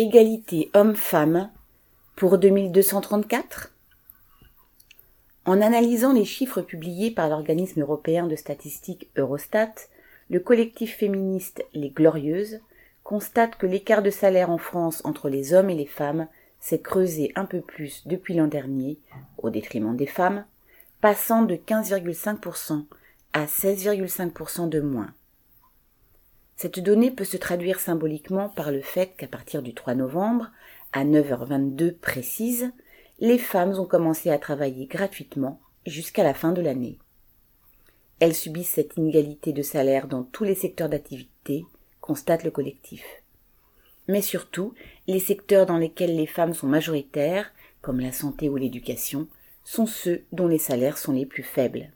Égalité homme-femme pour 2234 En analysant les chiffres publiés par l'organisme européen de statistique Eurostat, le collectif féministe Les Glorieuses constate que l'écart de salaire en France entre les hommes et les femmes s'est creusé un peu plus depuis l'an dernier, au détriment des femmes, passant de 15,5% à 16,5% de moins. Cette donnée peut se traduire symboliquement par le fait qu'à partir du 3 novembre, à 9h22 précise, les femmes ont commencé à travailler gratuitement jusqu'à la fin de l'année. Elles subissent cette inégalité de salaire dans tous les secteurs d'activité, constate le collectif. Mais surtout, les secteurs dans lesquels les femmes sont majoritaires, comme la santé ou l'éducation, sont ceux dont les salaires sont les plus faibles.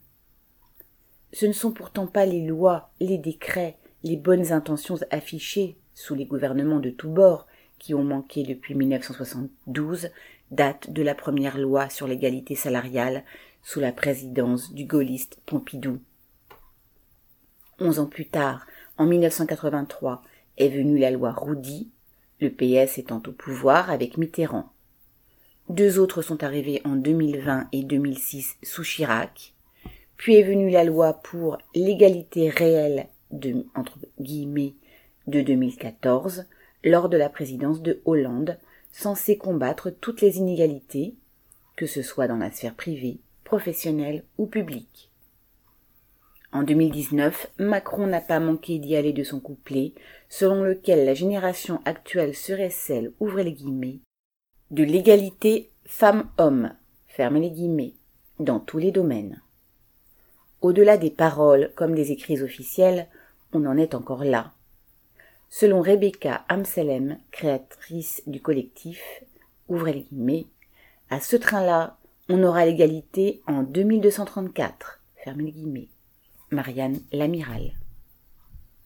Ce ne sont pourtant pas les lois, les décrets, les bonnes intentions affichées sous les gouvernements de tous bords qui ont manqué depuis 1972, date de la première loi sur l'égalité salariale sous la présidence du gaulliste Pompidou. Onze ans plus tard, en 1983, est venue la loi Roudy, le PS étant au pouvoir avec Mitterrand. Deux autres sont arrivés en 2020 et 2006 sous Chirac. Puis est venue la loi pour l'égalité réelle de, entre guillemets, de 2014 lors de la présidence de Hollande, censée combattre toutes les inégalités, que ce soit dans la sphère privée, professionnelle ou publique. En 2019, Macron n'a pas manqué d'y aller de son couplet, selon lequel la génération actuelle serait celle, ouvrez les guillemets, de l'égalité femmes-hommes, fermez les guillemets, dans tous les domaines. Au-delà des paroles comme des écrits officiels, on en est encore là. Selon Rebecca Amselem, créatrice du collectif, ouvrez les guillemets, à ce train-là, on aura l'égalité en 2234, fermez les guillemets. Marianne Lamiral.